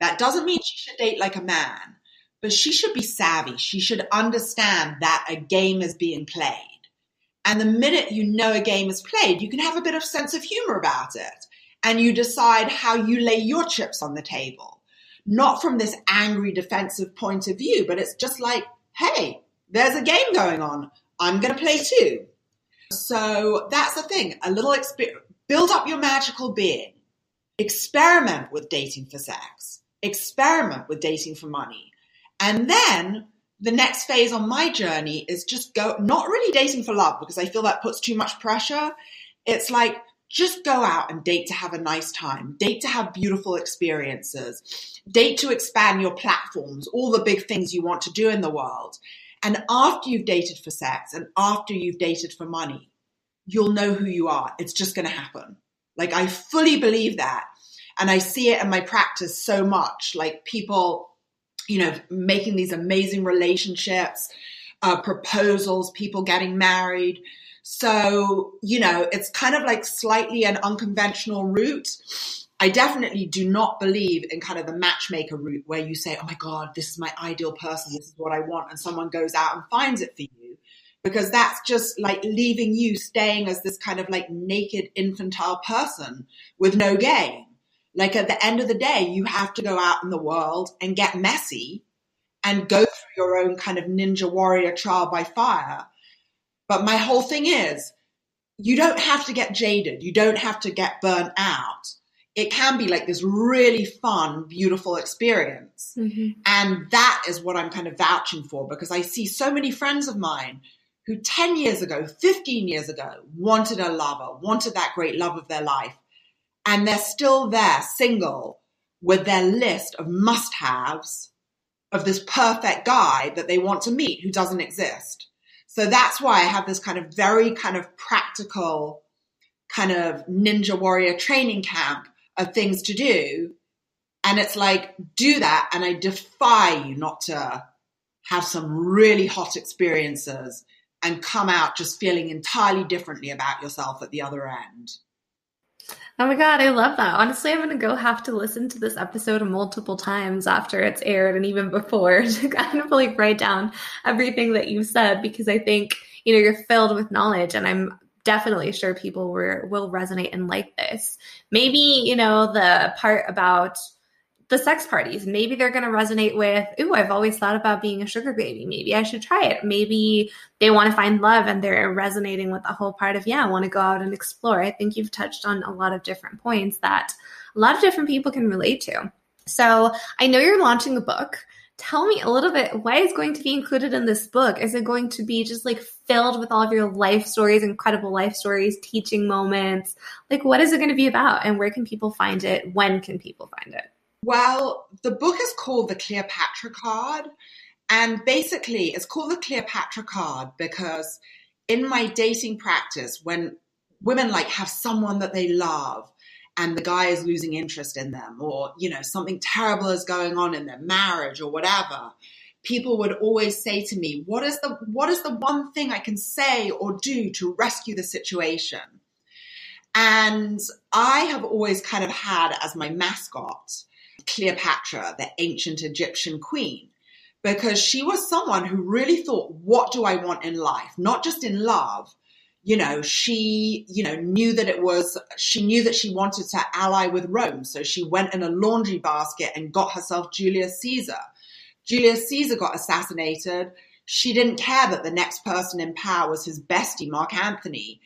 That doesn't mean she should date like a man, but she should be savvy. She should understand that a game is being played. And the minute you know a game is played, you can have a bit of sense of humor about it. And you decide how you lay your chips on the table. Not from this angry defensive point of view, but it's just like, hey, there's a game going on. I'm going to play too. So that's the thing. A little experience. Build up your magical being. Experiment with dating for sex. Experiment with dating for money. And then the next phase on my journey is just go, not really dating for love because I feel that puts too much pressure. It's like, just go out and date to have a nice time, date to have beautiful experiences, date to expand your platforms, all the big things you want to do in the world. And after you've dated for sex and after you've dated for money, you'll know who you are. It's just going to happen. Like I fully believe that. And I see it in my practice so much, like people, you know, making these amazing relationships, uh, proposals, people getting married. So, you know, it's kind of like slightly an unconventional route. I definitely do not believe in kind of the matchmaker route where you say, oh my God, this is my ideal person, this is what I want, and someone goes out and finds it for you. Because that's just like leaving you staying as this kind of like naked infantile person with no game. Like at the end of the day, you have to go out in the world and get messy and go through your own kind of ninja warrior trial by fire. But my whole thing is, you don't have to get jaded. You don't have to get burnt out it can be like this really fun, beautiful experience. Mm-hmm. And that is what I'm kind of vouching for because I see so many friends of mine who 10 years ago, 15 years ago, wanted a lover, wanted that great love of their life. And they're still there, single, with their list of must haves of this perfect guy that they want to meet who doesn't exist. So that's why I have this kind of very kind of practical kind of ninja warrior training camp of things to do. And it's like, do that. And I defy you not to have some really hot experiences and come out just feeling entirely differently about yourself at the other end. Oh my god, I love that. Honestly, I'm gonna go have to listen to this episode multiple times after it's aired and even before [LAUGHS] to kind of like write down everything that you said because I think, you know, you're filled with knowledge and I'm definitely sure people were, will resonate and like this. Maybe, you know, the part about the sex parties, maybe they're going to resonate with, ooh, I've always thought about being a sugar baby. Maybe I should try it. Maybe they want to find love and they're resonating with the whole part of, yeah, I want to go out and explore. I think you've touched on a lot of different points that a lot of different people can relate to. So I know you're launching a book tell me a little bit why is going to be included in this book? Is it going to be just like filled with all of your life stories incredible life stories teaching moments? Like what is it going to be about and where can people find it? When can people find it? Well the book is called the cleopatra card and basically it's called the cleopatra card because in my dating practice when women like have someone that they love and the guy is losing interest in them or you know something terrible is going on in their marriage or whatever people would always say to me what is the what is the one thing i can say or do to rescue the situation? And i have always kind of had as my mascot cleopatra the ancient egyptian queen because she was someone who really thought what do i want in life? Not just in love you know, she, you know, knew that it was, she knew that she wanted to ally with Rome. So she went in a laundry basket and got herself Julius Caesar. Julius Caesar got assassinated. She didn't care that the next person in power was his bestie, Mark Antony.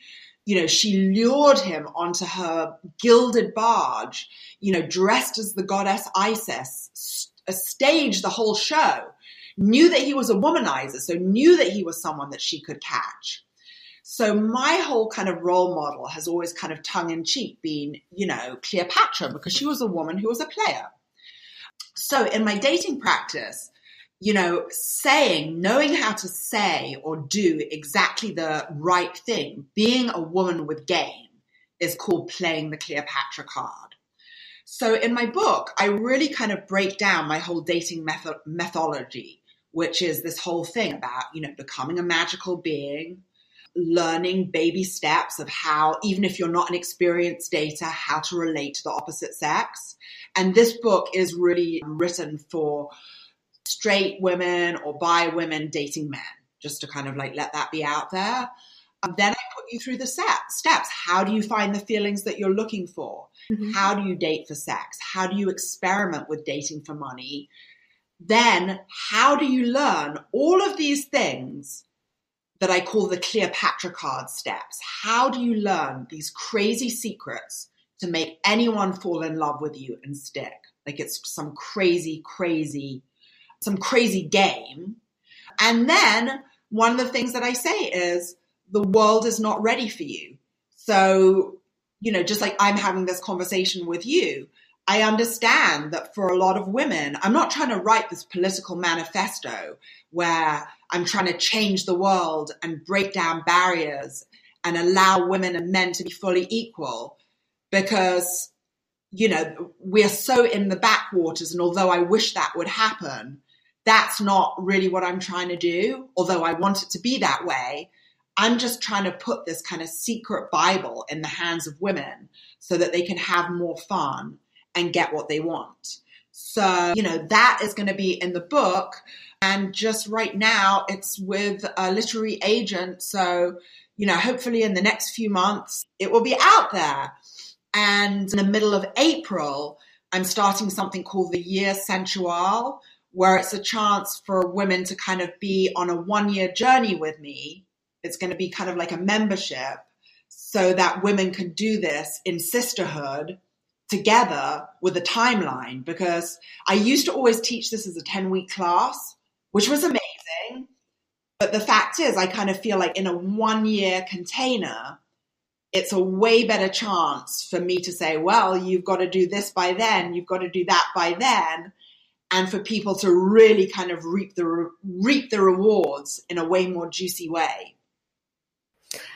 You know, she lured him onto her gilded barge, you know, dressed as the goddess Isis, staged the whole show, knew that he was a womanizer, so knew that he was someone that she could catch. So my whole kind of role model has always kind of tongue in cheek been, you know, Cleopatra because she was a woman who was a player. So in my dating practice, you know, saying, knowing how to say or do exactly the right thing, being a woman with game is called playing the Cleopatra card. So in my book, I really kind of break down my whole dating method- methodology, which is this whole thing about, you know, becoming a magical being, learning baby steps of how, even if you're not an experienced dater, how to relate to the opposite sex. And this book is really written for straight women or bi women dating men, just to kind of like let that be out there. And then I put you through the set, steps. How do you find the feelings that you're looking for? Mm-hmm. How do you date for sex? How do you experiment with dating for money? Then how do you learn all of these things that I call the Cleopatra card steps. How do you learn these crazy secrets to make anyone fall in love with you and stick? Like it's some crazy, crazy, some crazy game. And then one of the things that I say is the world is not ready for you. So, you know, just like I'm having this conversation with you, I understand that for a lot of women, I'm not trying to write this political manifesto where I'm trying to change the world and break down barriers and allow women and men to be fully equal because, you know, we're so in the backwaters. And although I wish that would happen, that's not really what I'm trying to do. Although I want it to be that way, I'm just trying to put this kind of secret Bible in the hands of women so that they can have more fun and get what they want. So, you know, that is going to be in the book. And just right now, it's with a literary agent. So, you know, hopefully in the next few months, it will be out there. And in the middle of April, I'm starting something called the Year Sensual, where it's a chance for women to kind of be on a one year journey with me. It's going to be kind of like a membership so that women can do this in sisterhood together with a timeline because I used to always teach this as a 10 week class, which was amazing. But the fact is, I kind of feel like in a one year container, it's a way better chance for me to say, well, you've got to do this by then, you've got to do that by then, and for people to really kind of reap the reap the rewards in a way more juicy way.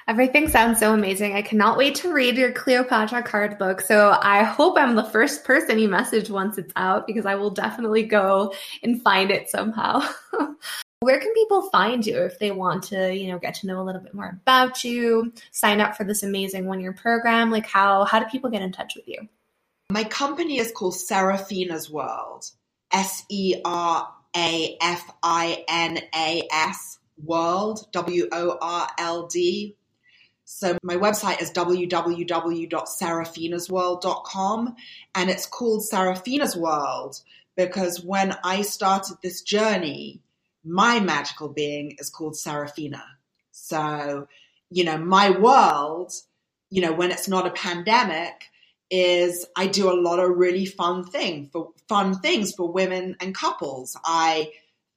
Everything sounds so amazing. I cannot wait to read your Cleopatra card book. So I hope I'm the first person you message once it's out because I will definitely go and find it somehow. [LAUGHS] Where can people find you if they want to, you know, get to know a little bit more about you, sign up for this amazing one-year program? Like how how do people get in touch with you? My company is called Serafina's World. S E R A F I N A S World, W O R L D. So my website is www.serafinasworld.com and it's called Serafina's World because when I started this journey, my magical being is called Serafina. So, you know, my world, you know, when it's not a pandemic, is I do a lot of really fun thing for fun things for women and couples. I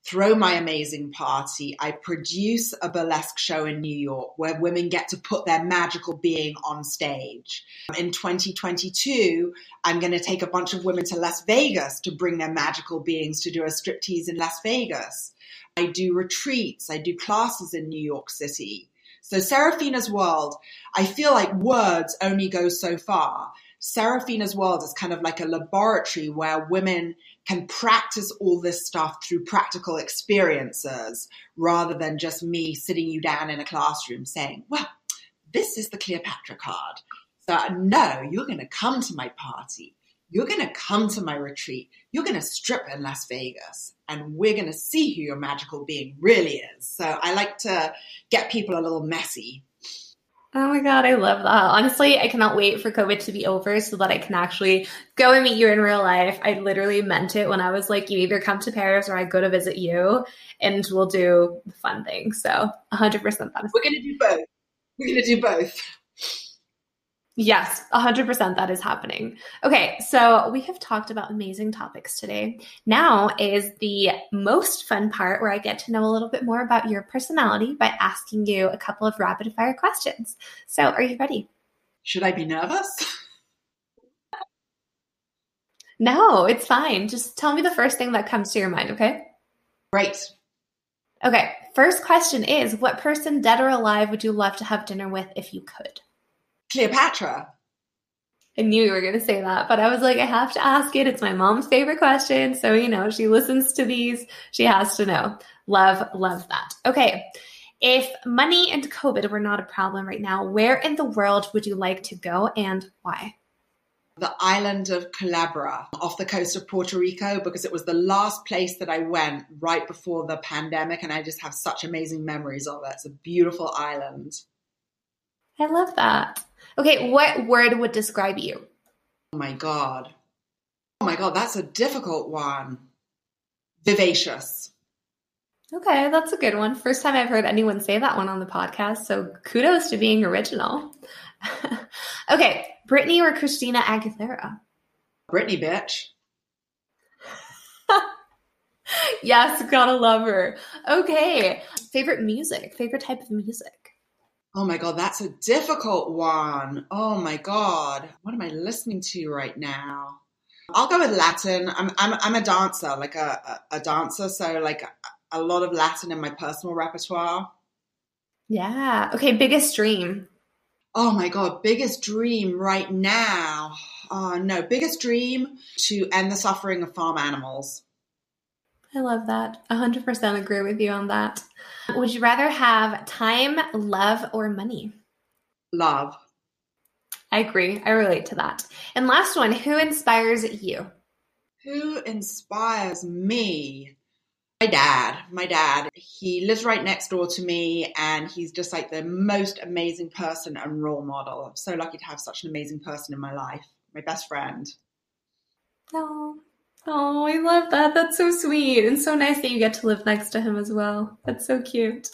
throw my amazing party. I produce a burlesque show in New York where women get to put their magical being on stage. In 2022, I'm going to take a bunch of women to Las Vegas to bring their magical beings to do a striptease in Las Vegas. I do retreats, I do classes in New York City. So Serafina's world, I feel like words only go so far. Serafina's world is kind of like a laboratory where women can practice all this stuff through practical experiences rather than just me sitting you down in a classroom saying, well, this is the Cleopatra card. So, no, you're going to come to my party. You're going to come to my retreat. You're going to strip in Las Vegas and we're going to see who your magical being really is. So, I like to get people a little messy Oh my God, I love that. Honestly, I cannot wait for COVID to be over so that I can actually go and meet you in real life. I literally meant it when I was like, you either come to Paris or I go to visit you and we'll do fun things. So 100% that. We're going to do both. We're going to do both. Yes, 100% that is happening. Okay, so we have talked about amazing topics today. Now is the most fun part where I get to know a little bit more about your personality by asking you a couple of rapid fire questions. So, are you ready? Should I be nervous? No, it's fine. Just tell me the first thing that comes to your mind, okay? Great. Okay, first question is What person, dead or alive, would you love to have dinner with if you could? Cleopatra. I knew you were going to say that, but I was like, I have to ask it. It's my mom's favorite question. So, you know, she listens to these. She has to know. Love, love that. Okay. If money and COVID were not a problem right now, where in the world would you like to go and why? The island of Culebra off the coast of Puerto Rico because it was the last place that I went right before the pandemic and I just have such amazing memories of it. It's a beautiful island. I love that. Okay, what word would describe you? Oh my God. Oh my God, that's a difficult one. Vivacious. Okay, that's a good one. First time I've heard anyone say that one on the podcast, so kudos to being original. [LAUGHS] okay, Britney or Christina Aguilera? Britney, bitch. [LAUGHS] yes, gotta love her. Okay, favorite music, favorite type of music? Oh my God, that's a difficult one. Oh my God. What am I listening to right now? I'll go with Latin. I'm, I'm, I'm a dancer, like a, a, a dancer. So, like a, a lot of Latin in my personal repertoire. Yeah. Okay. Biggest dream. Oh my God. Biggest dream right now. Oh no. Biggest dream to end the suffering of farm animals. I love that. 100% agree with you on that. Would you rather have time, love, or money? Love. I agree. I relate to that. And last one, who inspires you? Who inspires me? My dad. My dad. He lives right next door to me and he's just like the most amazing person and role model. I'm so lucky to have such an amazing person in my life. My best friend. Oh, oh, I love that. That's so sweet and so nice that you get to live next to him as well. That's so cute.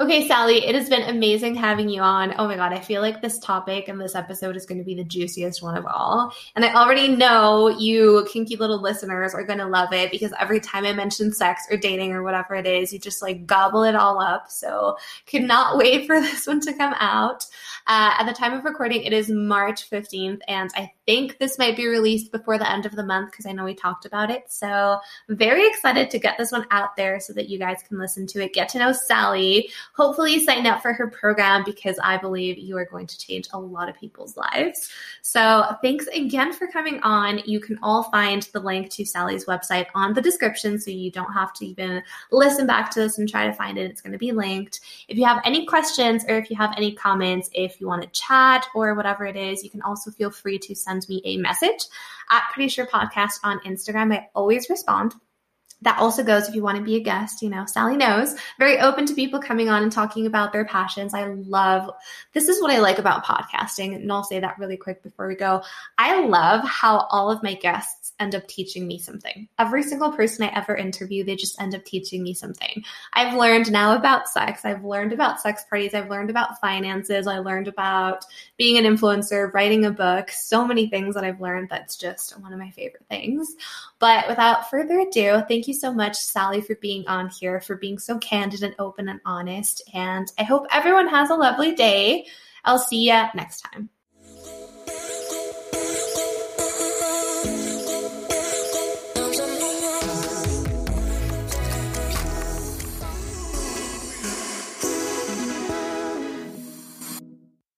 Okay, Sally, it has been amazing having you on. Oh my God, I feel like this topic and this episode is going to be the juiciest one of all. And I already know you kinky little listeners are going to love it because every time I mention sex or dating or whatever it is, you just like gobble it all up. So, cannot wait for [LAUGHS] this one to come out. Uh, at the time of recording, it is March 15th, and I think this might be released before the end of the month because I know we talked about it. So, very excited to get this one out there so that you guys can listen to it, get to know Sally, hopefully sign up for her program because I believe you are going to change a lot of people's lives. So, thanks again for coming on. You can all find the link to Sally's website on the description so you don't have to even listen back to this and try to find it. It's going to be linked. If you have any questions or if you have any comments, if you want to chat or whatever it is, you can also feel free to send me a message at Pretty Sure Podcast on Instagram. I always respond that also goes if you want to be a guest, you know, Sally knows, very open to people coming on and talking about their passions. I love this is what I like about podcasting. And I'll say that really quick before we go. I love how all of my guests end up teaching me something. Every single person I ever interview, they just end up teaching me something. I've learned now about sex. I've learned about sex parties. I've learned about finances. I learned about being an influencer, writing a book, so many things that I've learned that's just one of my favorite things. But without further ado, thank you so much, Sally, for being on here, for being so candid and open and honest. And I hope everyone has a lovely day. I'll see you next time.